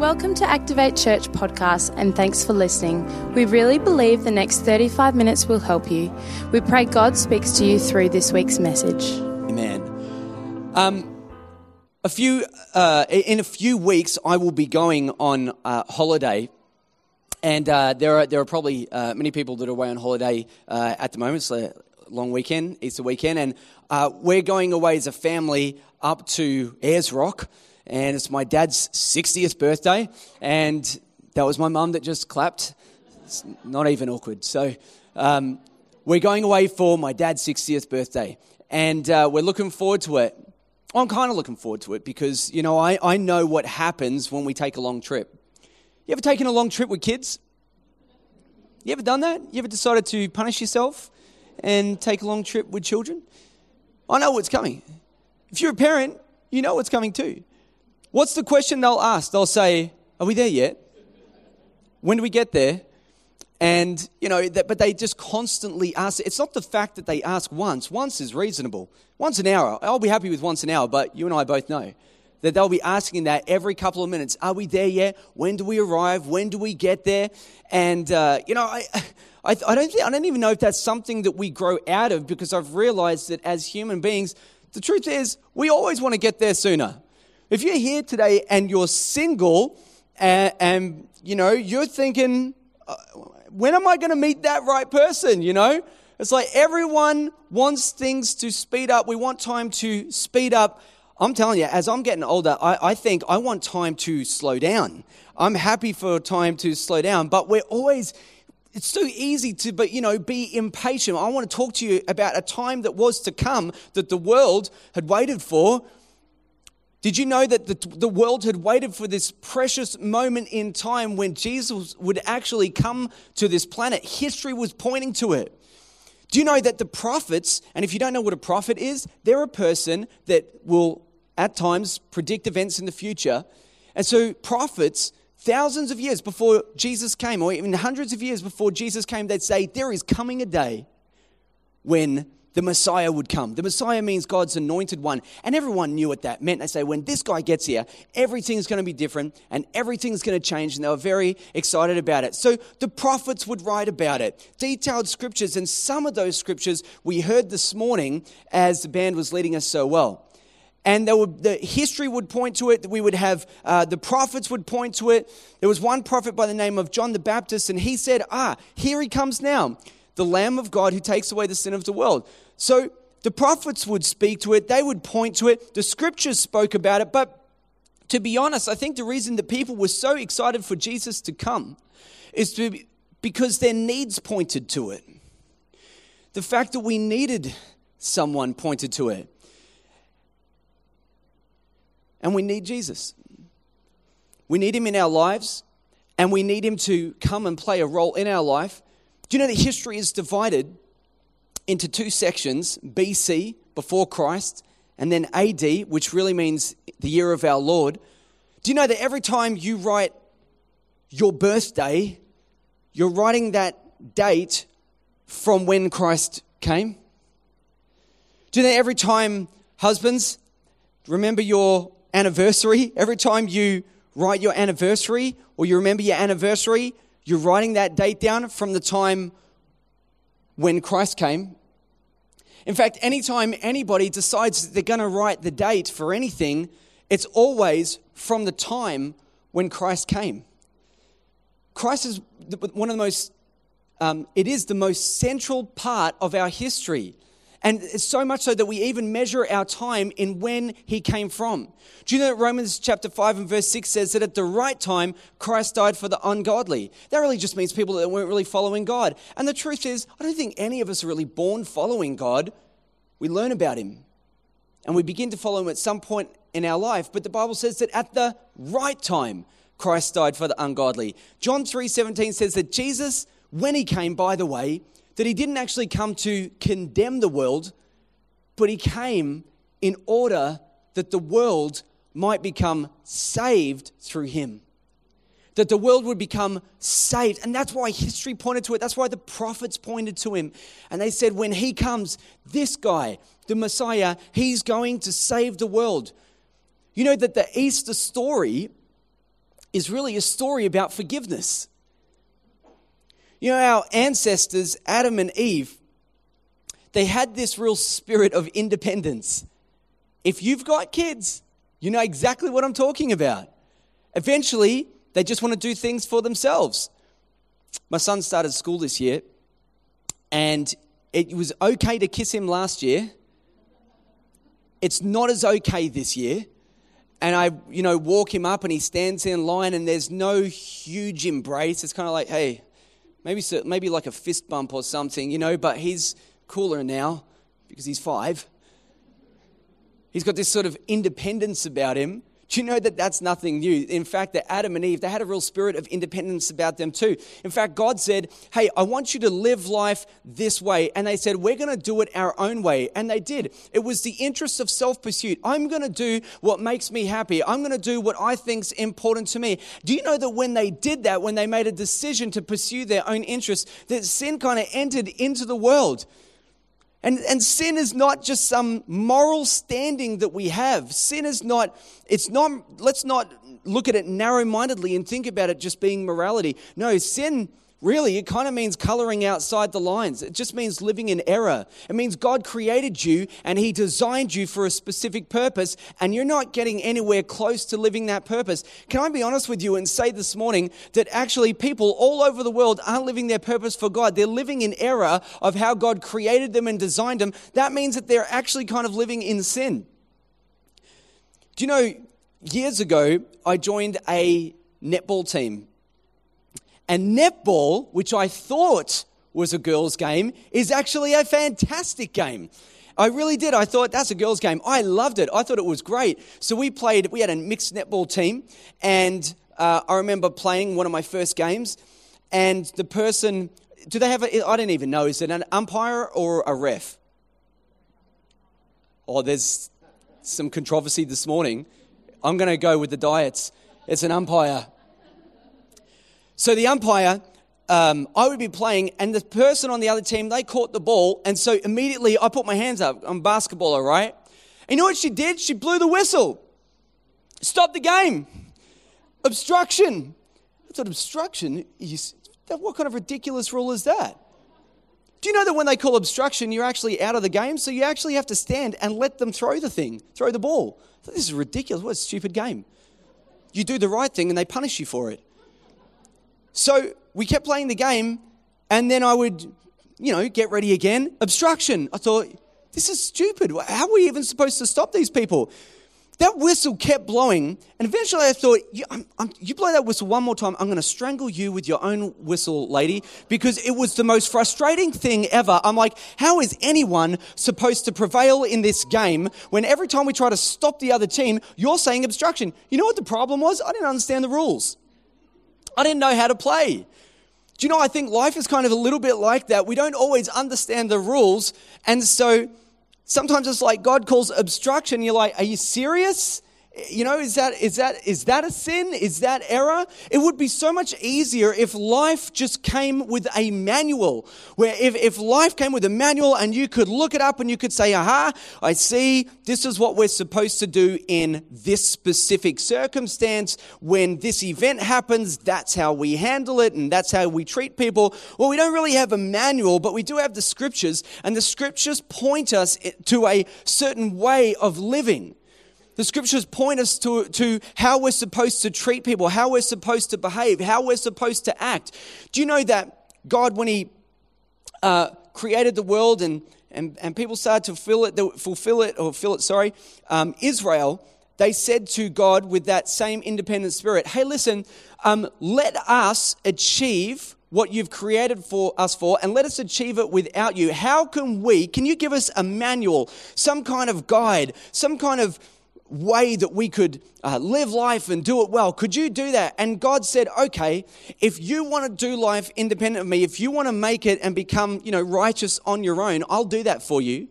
Welcome to Activate Church podcast and thanks for listening. We really believe the next 35 minutes will help you. We pray God speaks to you through this week's message. Amen. Um, a few, uh, in a few weeks, I will be going on uh, holiday. And uh, there, are, there are probably uh, many people that are away on holiday uh, at the moment. It's a long weekend, Easter weekend. And uh, we're going away as a family up to Ayers Rock and it's my dad's 60th birthday, and that was my mum that just clapped. It's not even awkward. So um, we're going away for my dad's 60th birthday, and uh, we're looking forward to it. I'm kind of looking forward to it because, you know, I, I know what happens when we take a long trip. You ever taken a long trip with kids? You ever done that? You ever decided to punish yourself and take a long trip with children? I know what's coming. If you're a parent, you know what's coming too. What's the question they'll ask? They'll say, Are we there yet? When do we get there? And, you know, but they just constantly ask. It's not the fact that they ask once. Once is reasonable. Once an hour. I'll be happy with once an hour, but you and I both know that they'll be asking that every couple of minutes. Are we there yet? When do we arrive? When do we get there? And, uh, you know, I, I, I, don't think, I don't even know if that's something that we grow out of because I've realized that as human beings, the truth is we always want to get there sooner. If you're here today and you're single and, and you know, you're thinking, uh, when am I going to meet that right person, you know? It's like everyone wants things to speed up. We want time to speed up. I'm telling you, as I'm getting older, I, I, think I want time to slow down. I'm happy for time to slow down, but we're always, it's so easy to, but you know, be impatient. I want to talk to you about a time that was to come that the world had waited for did you know that the, the world had waited for this precious moment in time when Jesus would actually come to this planet? History was pointing to it. Do you know that the prophets, and if you don't know what a prophet is, they're a person that will at times predict events in the future. And so, prophets, thousands of years before Jesus came, or even hundreds of years before Jesus came, they'd say, There is coming a day when the Messiah would come. The Messiah means God's anointed one. And everyone knew what that meant. They say, when this guy gets here, everything's going to be different and everything's going to change. And they were very excited about it. So the prophets would write about it, detailed scriptures. And some of those scriptures we heard this morning as the band was leading us so well. And there would, the history would point to it. We would have uh, the prophets would point to it. There was one prophet by the name of John the Baptist, and he said, "Ah, here he comes now." The Lamb of God who takes away the sin of the world. So the prophets would speak to it, they would point to it, the scriptures spoke about it. But to be honest, I think the reason that people were so excited for Jesus to come is to be, because their needs pointed to it. The fact that we needed someone pointed to it. And we need Jesus. We need him in our lives, and we need him to come and play a role in our life do you know that history is divided into two sections BC, before Christ, and then AD, which really means the year of our Lord? Do you know that every time you write your birthday, you're writing that date from when Christ came? Do you know every time, husbands, remember your anniversary? Every time you write your anniversary or you remember your anniversary, you're writing that date down from the time when Christ came. In fact, anytime anybody decides they're going to write the date for anything, it's always from the time when Christ came. Christ is one of the most, um, it is the most central part of our history. And it's so much so that we even measure our time in when he came from. Do you know that Romans chapter 5 and verse 6 says that at the right time, Christ died for the ungodly? That really just means people that weren't really following God. And the truth is, I don't think any of us are really born following God. We learn about him and we begin to follow him at some point in our life. But the Bible says that at the right time, Christ died for the ungodly. John 3:17 says that Jesus, when he came, by the way, that he didn't actually come to condemn the world, but he came in order that the world might become saved through him. That the world would become saved. And that's why history pointed to it. That's why the prophets pointed to him. And they said, when he comes, this guy, the Messiah, he's going to save the world. You know that the Easter story is really a story about forgiveness. You know, our ancestors, Adam and Eve, they had this real spirit of independence. If you've got kids, you know exactly what I'm talking about. Eventually, they just want to do things for themselves. My son started school this year, and it was okay to kiss him last year. It's not as okay this year. And I, you know, walk him up and he stands in line and there's no huge embrace. It's kind of like, hey, maybe, maybe like a fist bump or something, you know, but he's cooler now because he's five. He's got this sort of independence about him. Do you know that that's nothing new? In fact, that Adam and Eve, they had a real spirit of independence about them too. In fact, God said, Hey, I want you to live life this way. And they said, We're going to do it our own way. And they did. It was the interest of self pursuit. I'm going to do what makes me happy. I'm going to do what I think's important to me. Do you know that when they did that, when they made a decision to pursue their own interests, that sin kind of entered into the world? And, and sin is not just some moral standing that we have. Sin is not, it's not, let's not look at it narrow mindedly and think about it just being morality. No, sin Really, it kind of means coloring outside the lines. It just means living in error. It means God created you and He designed you for a specific purpose, and you're not getting anywhere close to living that purpose. Can I be honest with you and say this morning that actually people all over the world aren't living their purpose for God? They're living in error of how God created them and designed them. That means that they're actually kind of living in sin. Do you know, years ago, I joined a netball team and netball, which I thought was a girls' game, is actually a fantastic game. I really did. I thought that's a girls' game. I loved it. I thought it was great. So we played, we had a mixed netball team, and uh, I remember playing one of my first games, and the person, do they have a, I don't even know, is it an umpire or a ref? Oh, there's some controversy this morning. I'm going to go with the diets. It's an umpire. So the umpire, um, I would be playing, and the person on the other team, they caught the ball, and so immediately I put my hands up. I'm a basketballer, right? And you know what she did? She blew the whistle. Stop the game. Obstruction. I thought, obstruction? what kind of ridiculous rule is that? Do you know that when they call obstruction, you're actually out of the game? So you actually have to stand and let them throw the thing, throw the ball. This is ridiculous. What a stupid game. You do the right thing and they punish you for it. So we kept playing the game, and then I would, you know, get ready again. Obstruction. I thought, this is stupid. How are we even supposed to stop these people? That whistle kept blowing, and eventually I thought, you, I'm, I'm, you blow that whistle one more time, I'm going to strangle you with your own whistle, lady, because it was the most frustrating thing ever. I'm like, how is anyone supposed to prevail in this game when every time we try to stop the other team, you're saying obstruction? You know what the problem was? I didn't understand the rules. I didn't know how to play. Do you know, I think life is kind of a little bit like that. We don't always understand the rules. And so sometimes it's like God calls obstruction. You're like, are you serious? You know is that is that is that a sin? Is that error? It would be so much easier if life just came with a manual where if, if life came with a manual and you could look it up and you could say aha i see this is what we're supposed to do in this specific circumstance. When this event happens that's how we handle it and that's how we treat people. Well we don't really have a manual but we do have the scriptures and the scriptures point us to a certain way of living the scriptures point us to, to how we're supposed to treat people, how we're supposed to behave, how we're supposed to act. Do you know that God, when He uh, created the world and, and, and people started to fill it, fulfill it, or fill it, sorry, um, Israel, they said to God with that same independent spirit, hey, listen, um, let us achieve what you've created for us for and let us achieve it without you. How can we, can you give us a manual, some kind of guide, some kind of way that we could uh, live life and do it well. Could you do that? And God said, okay, if you want to do life independent of me, if you want to make it and become, you know, righteous on your own, I'll do that for you.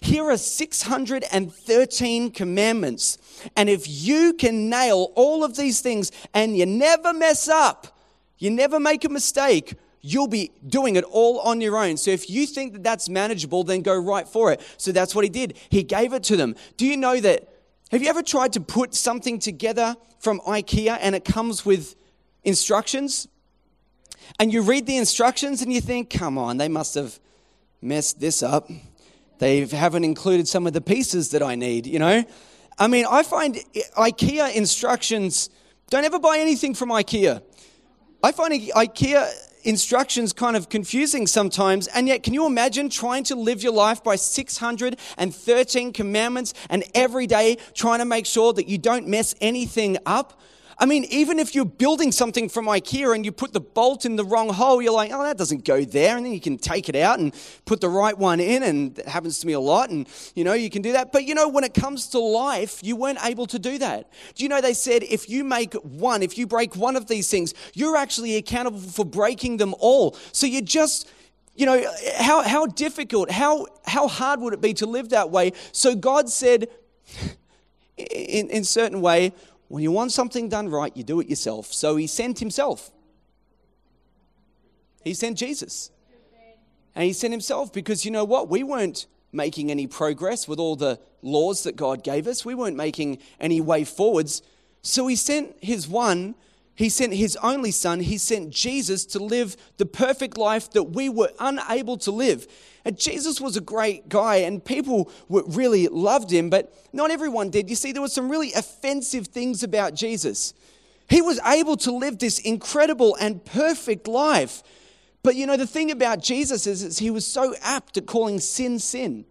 Here are 613 commandments. And if you can nail all of these things and you never mess up, you never make a mistake, you'll be doing it all on your own. So if you think that that's manageable, then go right for it. So that's what he did. He gave it to them. Do you know that Have you ever tried to put something together from IKEA and it comes with instructions? And you read the instructions and you think, come on, they must have messed this up. They haven't included some of the pieces that I need, you know? I mean, I find IKEA instructions, don't ever buy anything from IKEA. I find IKEA instructions kind of confusing sometimes. And yet, can you imagine trying to live your life by 613 commandments and every day trying to make sure that you don't mess anything up? I mean, even if you're building something from IKEA and you put the bolt in the wrong hole, you're like, oh, that doesn't go there. And then you can take it out and put the right one in. And it happens to me a lot. And, you know, you can do that. But, you know, when it comes to life, you weren't able to do that. Do you know they said if you make one, if you break one of these things, you're actually accountable for breaking them all. So you just, you know, how, how difficult, how, how hard would it be to live that way? So God said, in, in certain way, when you want something done right, you do it yourself. So he sent himself. He sent Jesus. And he sent himself because you know what? We weren't making any progress with all the laws that God gave us, we weren't making any way forwards. So he sent his one, he sent his only son, he sent Jesus to live the perfect life that we were unable to live. And Jesus was a great guy, and people really loved him, but not everyone did. You see, there were some really offensive things about Jesus. He was able to live this incredible and perfect life. But you know, the thing about Jesus is, is he was so apt at calling sin sin.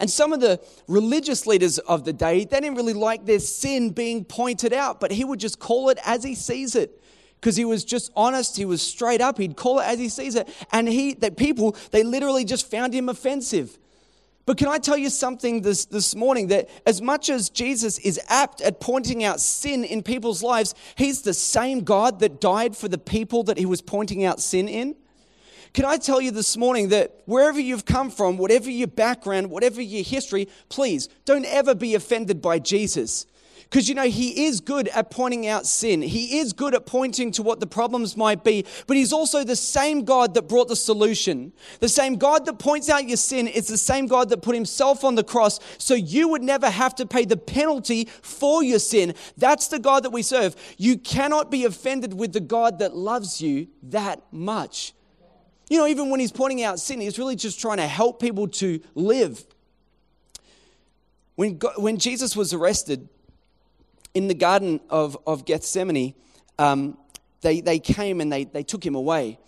And some of the religious leaders of the day, they didn't really like their sin being pointed out, but he would just call it as he sees it because he was just honest, he was straight up, he'd call it as he sees it. And he that people, they literally just found him offensive. But can I tell you something this, this morning that as much as Jesus is apt at pointing out sin in people's lives, he's the same God that died for the people that he was pointing out sin in? Can I tell you this morning that wherever you've come from, whatever your background, whatever your history, please don't ever be offended by Jesus. Because you know, he is good at pointing out sin. He is good at pointing to what the problems might be, but he's also the same God that brought the solution. The same God that points out your sin is the same God that put himself on the cross so you would never have to pay the penalty for your sin. That's the God that we serve. You cannot be offended with the God that loves you that much. You know, even when he's pointing out sin, he's really just trying to help people to live. When, God, when Jesus was arrested, in the Garden of, of Gethsemane, um, they, they came and they, they took him away.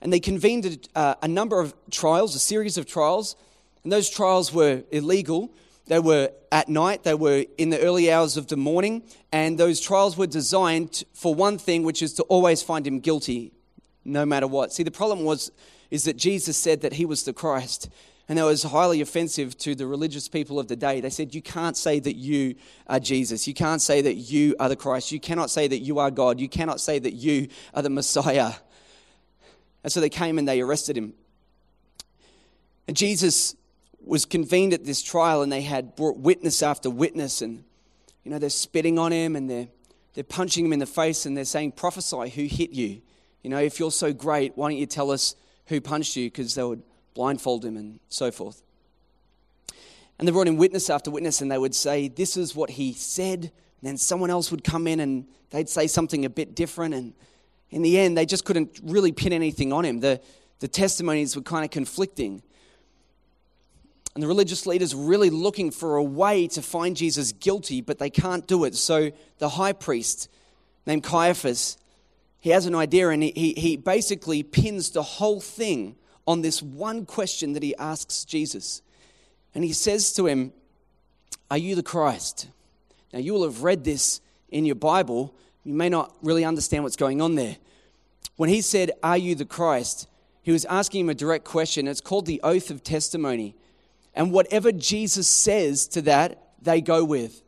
And they convened a, a number of trials, a series of trials. And those trials were illegal. They were at night, they were in the early hours of the morning. And those trials were designed for one thing, which is to always find him guilty, no matter what. See, the problem was is that Jesus said that he was the Christ. And that was highly offensive to the religious people of the day. They said, You can't say that you are Jesus. You can't say that you are the Christ. You cannot say that you are God. You cannot say that you are the Messiah. And so they came and they arrested him. And Jesus was convened at this trial, and they had brought witness after witness. And, you know, they're spitting on him and they're, they're punching him in the face and they're saying, Prophesy, who hit you? You know, if you're so great, why don't you tell us who punched you? Because they would blindfold him, and so forth. And they brought in witness after witness, and they would say, This is what he said. And then someone else would come in and they'd say something a bit different. And in the end, they just couldn't really pin anything on him. The, the testimonies were kind of conflicting. And the religious leaders were really looking for a way to find Jesus guilty, but they can't do it. So the high priest, named Caiaphas, he has an idea and he, he, basically pins the whole thing on this one question that he asks Jesus. And he says to him, Are you the Christ? Now, you will have read this in your Bible. You may not really understand what's going on there. When he said, Are you the Christ? he was asking him a direct question. It's called the oath of testimony. And whatever Jesus says to that, they go with.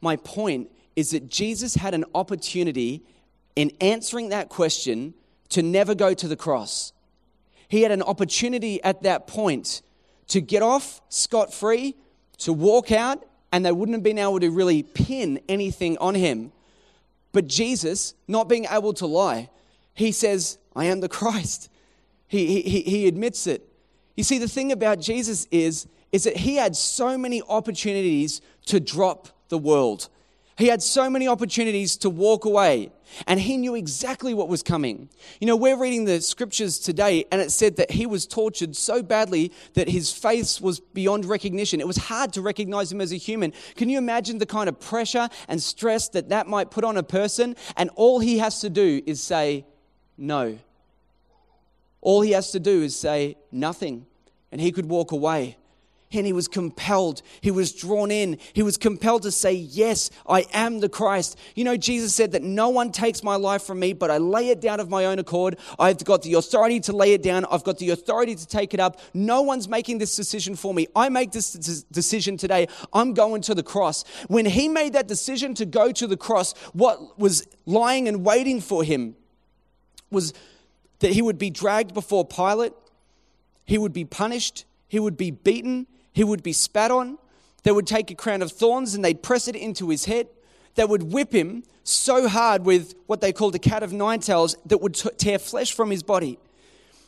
My point is that Jesus had an opportunity in answering that question to never go to the cross he had an opportunity at that point to get off scot free, to walk out, and they wouldn't have been able to really pin anything on him. But Jesus, not being able to lie, he says, I am the Christ. He, he, he admits it. You see, the thing about Jesus is, is that he had so many opportunities to drop the world. He had so many opportunities to walk away, and he knew exactly what was coming. You know, we're reading the scriptures today, and it said that he was tortured so badly that his face was beyond recognition. It was hard to recognize him as a human. Can you imagine the kind of pressure and stress that that might put on a person? And all he has to do is say, No. All he has to do is say, Nothing, and he could walk away and he was compelled. He was drawn in. He was compelled to say, Yes, I am the Christ. You know, Jesus said that no one takes my life from me, but I lay it down of my own accord. I've got the authority to lay it down, I've got the authority to take it up. No one's making this decision for me. I make this decision today. I'm going to the cross. When he made that decision to go to the cross, what was lying and waiting for him was that he would be dragged before Pilate, he would be punished, he would be beaten, he would be spat on. They would take a crown of thorns and they'd press it into his head. They would whip him so hard with what they called a cat of nine tails that would tear flesh from his body.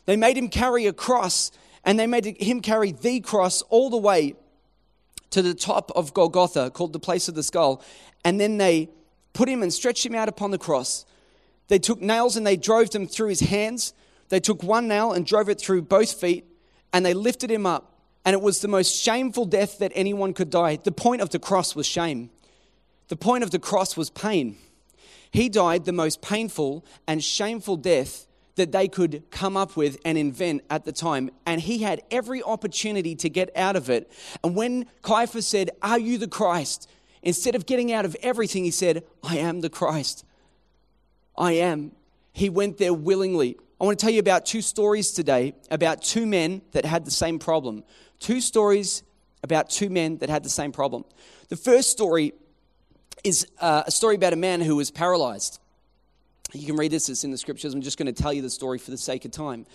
They made him carry a cross and they made him carry the cross all the way to the top of Golgotha, called the place of the skull. And then they put him and stretched him out upon the cross. They took nails and they drove them through his hands. They took one nail and drove it through both feet and they lifted him up and it was the most shameful death that anyone could die. The point of the cross was shame, the point of the cross was pain. He died the most painful and shameful death that they could come up with and invent at the time. And he had every opportunity to get out of it. And when Caiaphas said, Are you the Christ? Instead of getting out of everything, he said, I am the Christ. I am. He went there willingly. I want to tell you about two stories today about two men that had the same problem. Two stories about two men that had the same problem. The first story is uh, a story about a man who was paralyzed. You can read this, it's in the scriptures. I'm just going to tell you the story for the sake of time.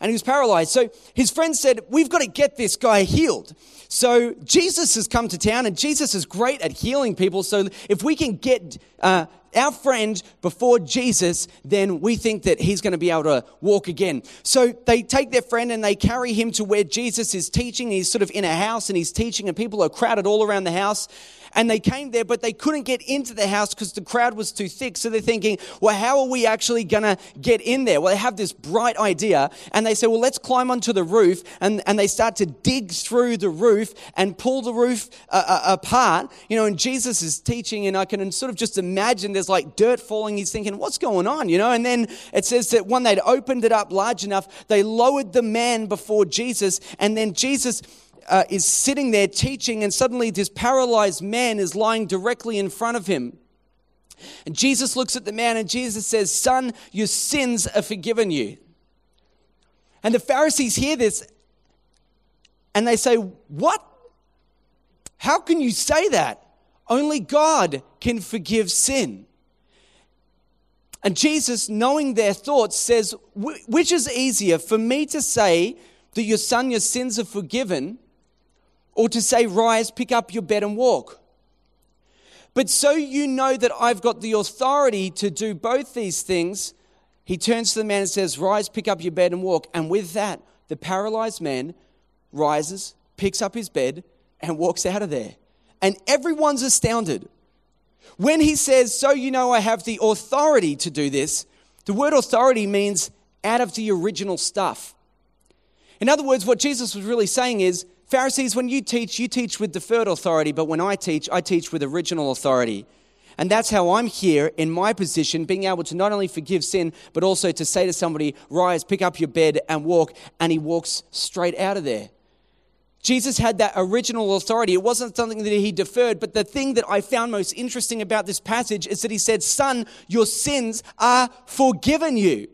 And he was paralyzed. So his friends said, We've got to get this guy healed. So Jesus has come to town, and Jesus is great at healing people. So if we can get uh, our friend before Jesus, then we think that he's going to be able to walk again. So they take their friend and they carry him to where Jesus is teaching. He's sort of in a house and he's teaching, and people are crowded all around the house. And they came there, but they couldn't get into the house because the crowd was too thick. So they're thinking, well, how are we actually going to get in there? Well, they have this bright idea and they say, well, let's climb onto the roof. And, and they start to dig through the roof and pull the roof uh, uh, apart. You know, and Jesus is teaching, and I can sort of just imagine there's like dirt falling. He's thinking, what's going on? You know, and then it says that when they'd opened it up large enough, they lowered the man before Jesus, and then Jesus uh, is sitting there teaching, and suddenly this paralyzed man is lying directly in front of him. And Jesus looks at the man, and Jesus says, Son, your sins are forgiven you. And the Pharisees hear this, and they say, What? How can you say that? Only God can forgive sin. And Jesus, knowing their thoughts, says, Which is easier for me to say that your son, your sins are forgiven, or to say, Rise, pick up your bed and walk. But so you know that I've got the authority to do both these things, he turns to the man and says, Rise, pick up your bed and walk. And with that, the paralyzed man rises, picks up his bed, and walks out of there. And everyone's astounded. When he says, So you know I have the authority to do this, the word authority means out of the original stuff. In other words, what Jesus was really saying is, Pharisees, when you teach, you teach with deferred authority, but when I teach, I teach with original authority. And that's how I'm here in my position, being able to not only forgive sin, but also to say to somebody, rise, pick up your bed and walk. And he walks straight out of there. Jesus had that original authority. It wasn't something that he deferred, but the thing that I found most interesting about this passage is that he said, Son, your sins are forgiven you.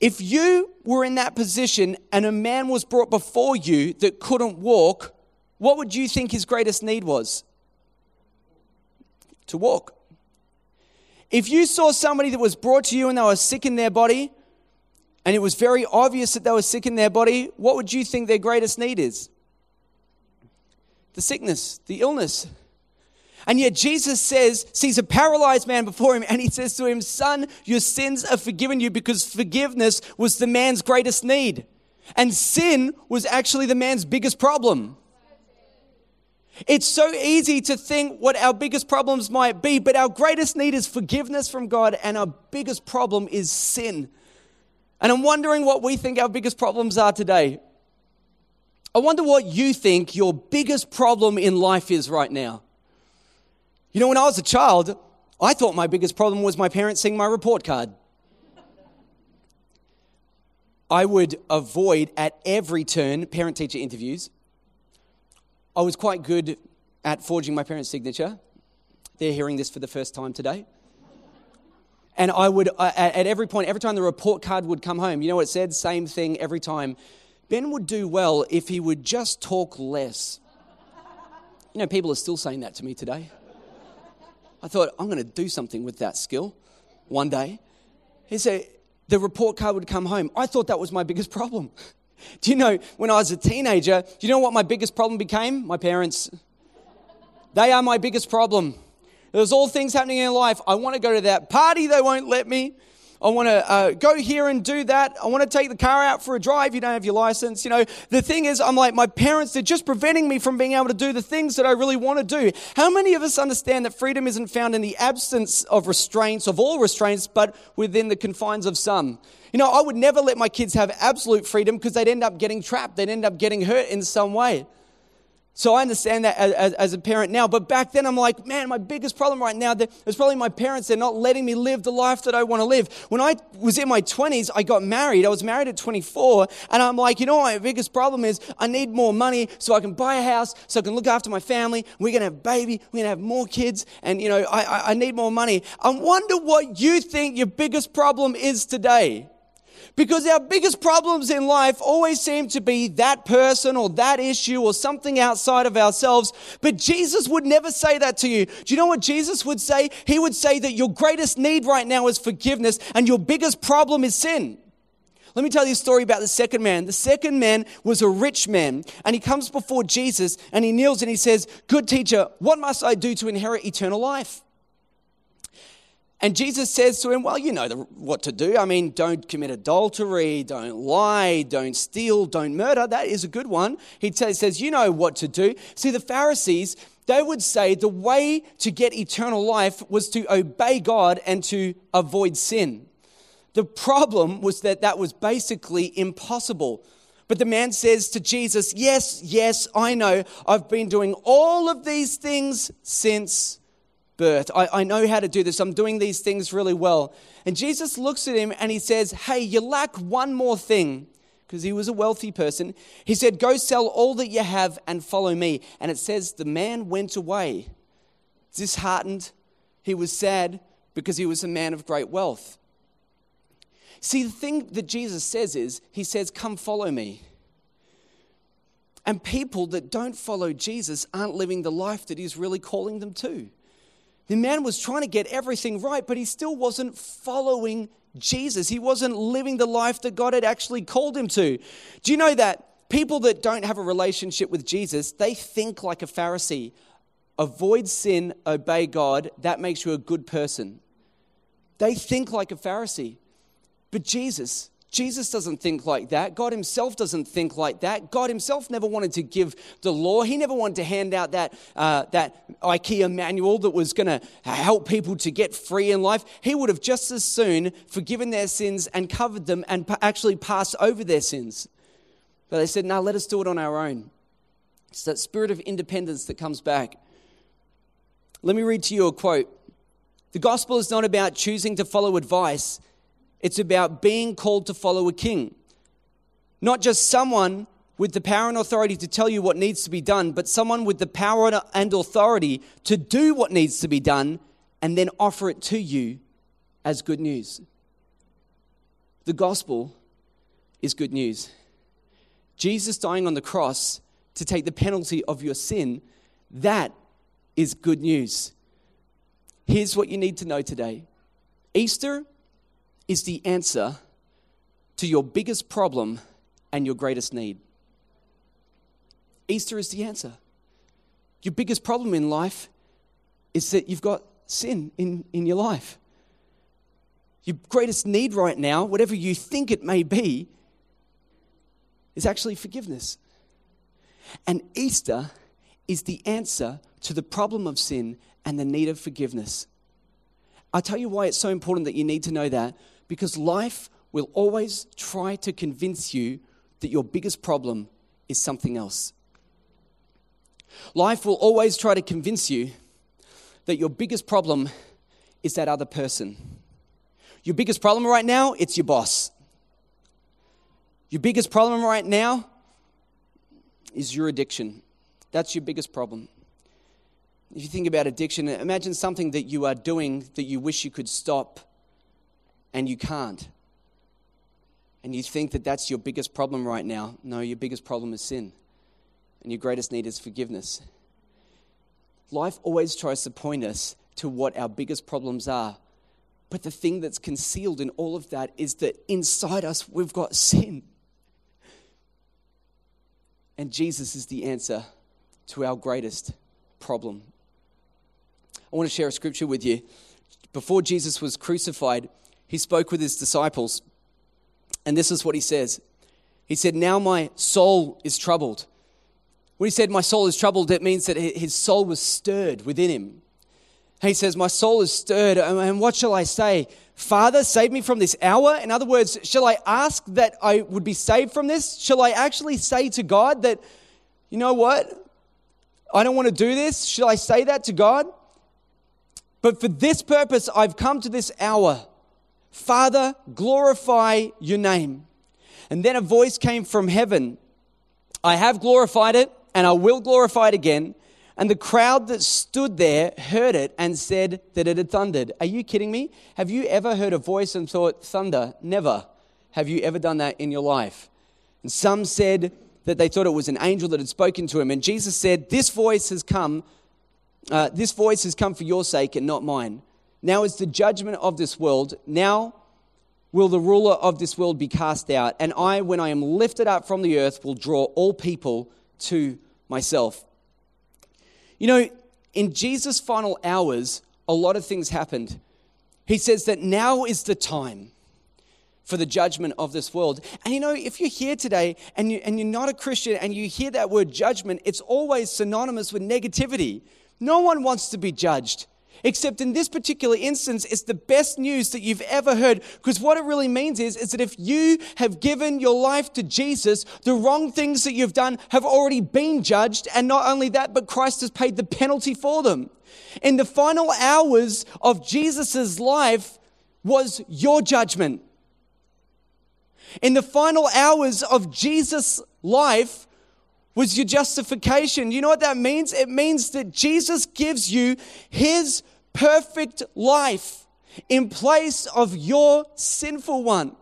If you were in that position and a man was brought before you that couldn't walk, what would you think his greatest need was? To walk. If you saw somebody that was brought to you and they were sick in their body, and it was very obvious that they were sick in their body, what would you think their greatest need is? The sickness, the illness. And yet Jesus says, sees a paralyzed man before him, and he says to him, Son, your sins are forgiven you because forgiveness was the man's greatest need. And sin was actually the man's biggest problem. It's so easy to think what our biggest problems might be, but our greatest need is forgiveness from God, and our biggest problem is sin. And I'm wondering what we think our biggest problems are today. I wonder what you think your biggest problem in life is right now. You know, when I was a child, I thought my biggest problem was my parents seeing my report card. I would avoid at every turn parent teacher interviews. I was quite good at forging my parents' signature. They're hearing this for the first time today. And I would, uh, at every point, every time the report card would come home, you know what it said? Same thing every time. Ben would do well if he would just talk less. You know, people are still saying that to me today. I thought, I'm going to do something with that skill one day. He said, the report card would come home. I thought that was my biggest problem. Do you know, when I was a teenager, do you know what my biggest problem became? My parents. They are my biggest problem. There's all things happening in life. I want to go to that party, they won't let me. I want to uh, go here and do that. I want to take the car out for a drive. You don't have your license. You know, the thing is, I'm like, my parents, they're just preventing me from being able to do the things that I really want to do. How many of us understand that freedom isn't found in the absence of restraints, of all restraints, but within the confines of some? You know, I would never let my kids have absolute freedom because they'd end up getting trapped. They'd end up getting hurt in some way. So I understand that as, as, as, a parent now. But back then, I'm like, man, my biggest problem right now is probably my parents. They're not letting me live the life that I want to live. When I was in my 20s, I got married. I was married at 24. And I'm like, you know, my biggest problem is I need more money so I can buy a house, so I can look after my family. We're going to have baby. We're going to have more kids. And, you know, I, I, I need more money. I wonder what you think your biggest problem is today. Because our biggest problems in life always seem to be that person or that issue or something outside of ourselves. But Jesus would never say that to you. Do you know what Jesus would say? He would say that your greatest need right now is forgiveness and your biggest problem is sin. Let me tell you a story about the second man. The second man was a rich man, and he comes before Jesus and he kneels and he says, Good teacher, what must I do to inherit eternal life? And Jesus says to him, Well, you know the, what to do. I mean, don't commit adultery, don't lie, don't steal, don't murder. That is a good one. He says, You know what to do. See, the Pharisees, they would say the way to get eternal life was to obey God and to avoid sin. The problem was that that was basically impossible. But the man says to Jesus, Yes, yes, I know. I've been doing all of these things since birth. I, I know how to do this. I'm doing these things really well. And Jesus looks at him and he says, Hey, you lack one more thing. Because he was a wealthy person. He said, Go sell all that you have and follow me. And it says, The man went away, disheartened. He was sad because he was a man of great wealth. See, the thing that Jesus says is, He says, Come follow me. And people that don't follow Jesus aren't living the life that He's really calling them to. The man was trying to get everything right, but he still wasn't following Jesus. He wasn't living the life that God had actually called him to. Do you know that people that don't have a relationship with Jesus, they think like a Pharisee. Avoid sin, obey God, that makes you a good person. They think like a Pharisee. But Jesus, Jesus doesn't think like that. God Himself doesn't think like that. God Himself never wanted to give the law. He never wanted to hand out that, uh, that IKEA manual that was going to help people to get free in life. He would have just as soon forgiven their sins and covered them and actually passed over their sins. But they said, no, let us do it on our own. It's that spirit of independence that comes back. Let me read to you a quote. The gospel is not about choosing to follow advice it's about being called to follow a king. Not just someone with the power and authority to tell you what needs to be done, but someone with the power and authority to do what needs to be done and then offer it to you as good news. The gospel is good news. Jesus dying on the cross to take the penalty of your sin, that is good news. Here's what you need to know today Easter is the answer to your biggest problem and your greatest need. Easter is the answer. Your biggest problem in life is that you've got sin in, in your life. Your greatest need right now, whatever you think it may be, is actually forgiveness. And Easter is the answer to the problem of sin and the need of forgiveness. I'll tell you why it's so important that you need to know that because life will always try to convince you that your biggest problem is something else. Life will always try to convince you that your biggest problem is that other person. Your biggest problem right now, it's your boss. Your biggest problem right now is your addiction. That's your biggest problem. If you think about addiction, imagine something that you are doing that you wish you could stop and you can't. And you think that that's your biggest problem right now. No, your biggest problem is sin. And your greatest need is forgiveness. Life always tries to point us to what our biggest problems are. But the thing that's concealed in all of that is that inside us we've got sin. And Jesus is the answer to our greatest problem. I want to share a scripture with you. Before Jesus was crucified, he spoke with his disciples, and this is what he says. He said, Now my soul is troubled. When he said, My soul is troubled, it means that his soul was stirred within him. He says, My soul is stirred, and what shall I say? Father, save me from this hour. In other words, shall I ask that I would be saved from this? Shall I actually say to God that, you know what? I don't want to do this. Shall I say that to God? But for this purpose, I've come to this hour. Father, glorify your name. And then a voice came from heaven I have glorified it, and I will glorify it again. And the crowd that stood there heard it and said that it had thundered. Are you kidding me? Have you ever heard a voice and thought, thunder? Never. Have you ever done that in your life? And some said that they thought it was an angel that had spoken to him. And Jesus said, This voice has come uh, this voice has come for your sake and not mine. Now is the judgment of this world. Now will the ruler of this world be cast out. And I, when I am lifted up from the earth, will draw all people to myself. You know, in Jesus' final hours, a lot of things happened. He says that now is the time for the judgment of this world. And you know, if you're here today and, you, and you're not a Christian and you hear that word judgment, it's always synonymous with negativity. No one wants to be judged. Except in this particular instance, it's the best news that you've ever heard. Because what it really means is, is that if you have given your life to Jesus, the wrong things that you've done have already been judged. And not only that, but Christ has paid the penalty for them. In the final hours of Jesus' life was your judgment. In the final hours of Jesus' life was your justification. You know what that means? It means that Jesus gives you his perfect life in place of your sinful one.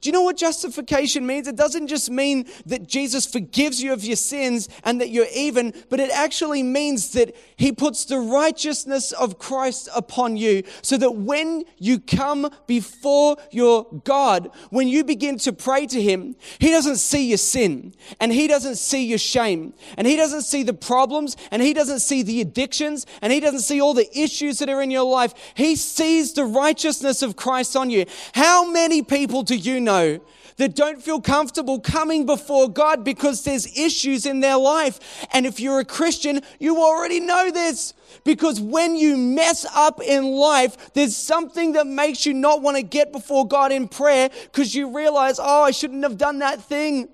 Do you know what justification means? It doesn't just mean that Jesus forgives you of your sins and that you're even, but it actually means that he puts the righteousness of Christ upon you so that when you come before your God, when you begin to pray to him, he doesn't see your sin and he doesn't see your shame and he doesn't see the problems and he doesn't see the addictions and he doesn't see all the issues that are in your life. He sees the righteousness of Christ on you. How many people do you know that don't feel comfortable coming before God because there's issues in their life. And if you're a Christian, you already know this. Because when you mess up in life, there's something that makes you not want to get before God in prayer because you realize, oh, I shouldn't have done that thing.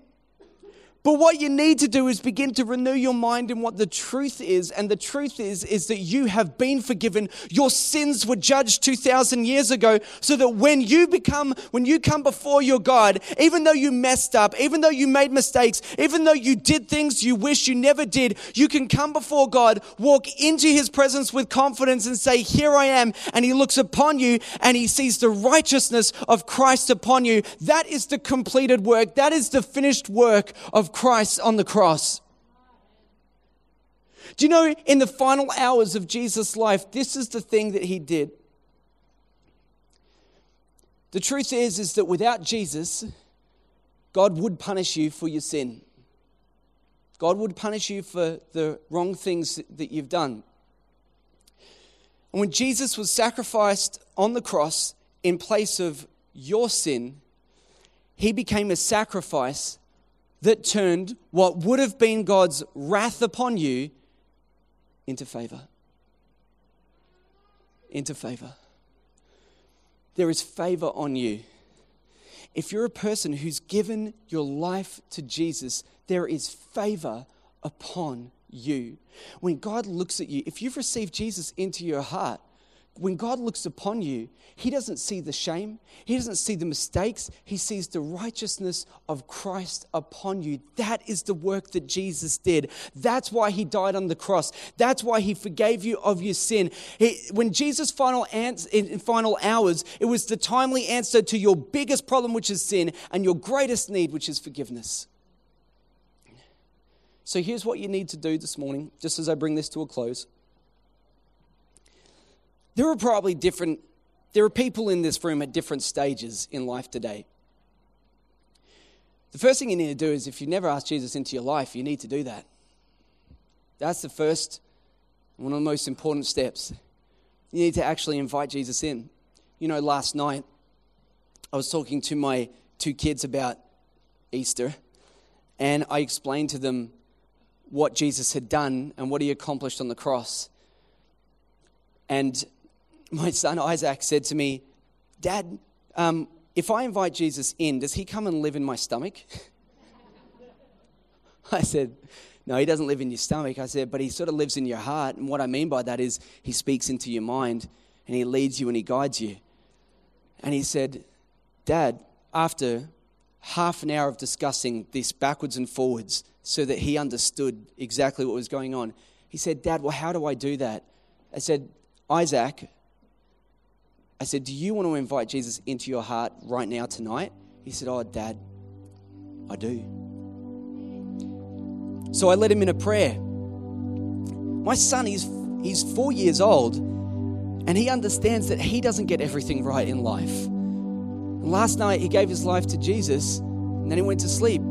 But what you need to do is begin to renew your mind in what the truth is. And the truth is, is that you have been forgiven. Your sins were judged 2,000 years ago so that when you become, when you come before your God, even though you messed up, even though you made mistakes, even though you did things you wish you never did, you can come before God, walk into his presence with confidence and say, here I am. And he looks upon you and he sees the righteousness of Christ upon you. That is the completed work. That is the finished work of Christ on the cross. Do you know, in the final hours of Jesus' life, this is the thing that he did. The truth is, is that without Jesus, God would punish you for your sin. God would punish you for the wrong things that you've done. And when Jesus was sacrificed on the cross in place of your sin, he became a sacrifice that turned what would have been God's wrath upon you into favor. Into favor. There is favor on you. If you're a person who's given your life to Jesus, there is favor upon you. When God looks at you, if you've received Jesus into your heart, when God looks upon you, He doesn't see the shame, He doesn't see the mistakes, He sees the righteousness of Christ upon you. That is the work that Jesus did. That's why He died on the cross. That's why He forgave you of your sin. He, when Jesus' final, ans- in final hours, it was the timely answer to your biggest problem, which is sin, and your greatest need, which is forgiveness. So here's what you need to do this morning, just as I bring this to a close. There are probably different, there are people in this room at different stages in life today. The first thing you need to do is if you've never asked Jesus into your life, you need to do that. That's the first, one of the most important steps. You need to actually invite Jesus in. You know, last night I was talking to my two kids about Easter, and I explained to them what Jesus had done and what he accomplished on the cross. And my son Isaac said to me, Dad, um, if I invite Jesus in, does he come and live in my stomach? I said, No, he doesn't live in your stomach. I said, But he sort of lives in your heart. And what I mean by that is he speaks into your mind and he leads you and he guides you. And he said, Dad, after half an hour of discussing this backwards and forwards, so that he understood exactly what was going on. He said, Dad, well, how do I do that? I said, Isaac, I said, Do you want to invite Jesus into your heart right now tonight? He said, Oh, Dad, I do. So I led him in a prayer. My son, he's, he's four years old, and he understands that he doesn't get everything right in life. Last night, he gave his life to Jesus, and then he went to sleep.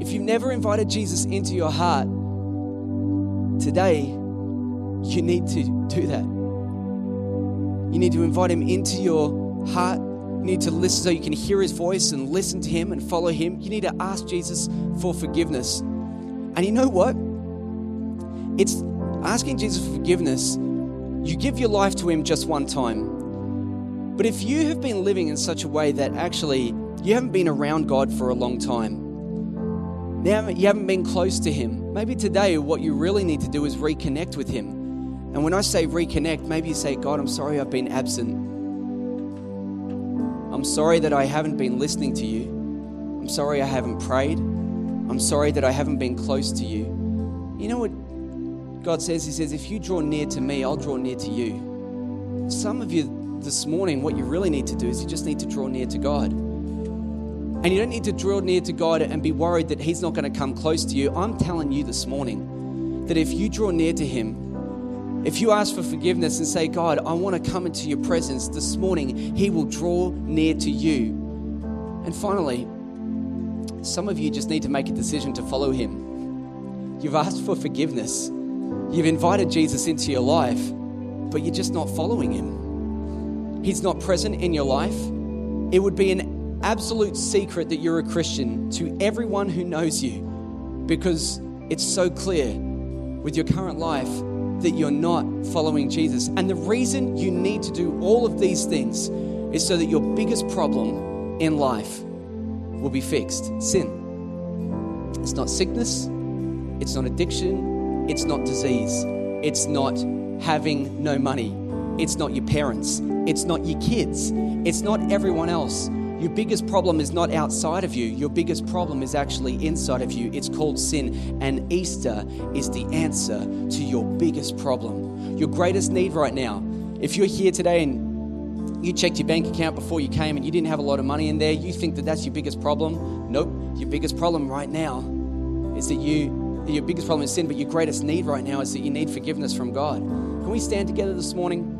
If you've never invited Jesus into your heart, today you need to do that. You need to invite him into your heart. You need to listen so you can hear his voice and listen to him and follow him. You need to ask Jesus for forgiveness. And you know what? It's asking Jesus for forgiveness. You give your life to him just one time. But if you have been living in such a way that actually you haven't been around God for a long time, now you haven't been close to Him. Maybe today what you really need to do is reconnect with Him. And when I say reconnect, maybe you say, God, I'm sorry I've been absent. I'm sorry that I haven't been listening to you. I'm sorry I haven't prayed. I'm sorry that I haven't been close to you. You know what God says? He says, if you draw near to me, I'll draw near to you. Some of you this morning, what you really need to do is you just need to draw near to God. And you don't need to draw near to God and be worried that He's not going to come close to you. I'm telling you this morning that if you draw near to Him, if you ask for forgiveness and say, God, I want to come into your presence this morning, He will draw near to you. And finally, some of you just need to make a decision to follow Him. You've asked for forgiveness, you've invited Jesus into your life, but you're just not following Him. He's not present in your life. It would be an absolute secret that you're a Christian to everyone who knows you because it's so clear with your current life that you're not following Jesus. And the reason you need to do all of these things is so that your biggest problem in life will be fixed. Sin. It's not sickness, it's not addiction, it's not disease, it's not having no money, it's not your parents, it's not your kids, it's not everyone else. Your biggest problem is not outside of you, your biggest problem is actually inside of you. It's called sin, and Easter is the answer to your biggest problem. Your greatest need right now. If you're here today and you checked your bank account before you came and you didn't have a lot of money in there, you think that that's your biggest problem. Nope. Your biggest problem right now is that you, your biggest problem is sin, but your greatest need right now is that you need forgiveness from God. Can we stand together this morning?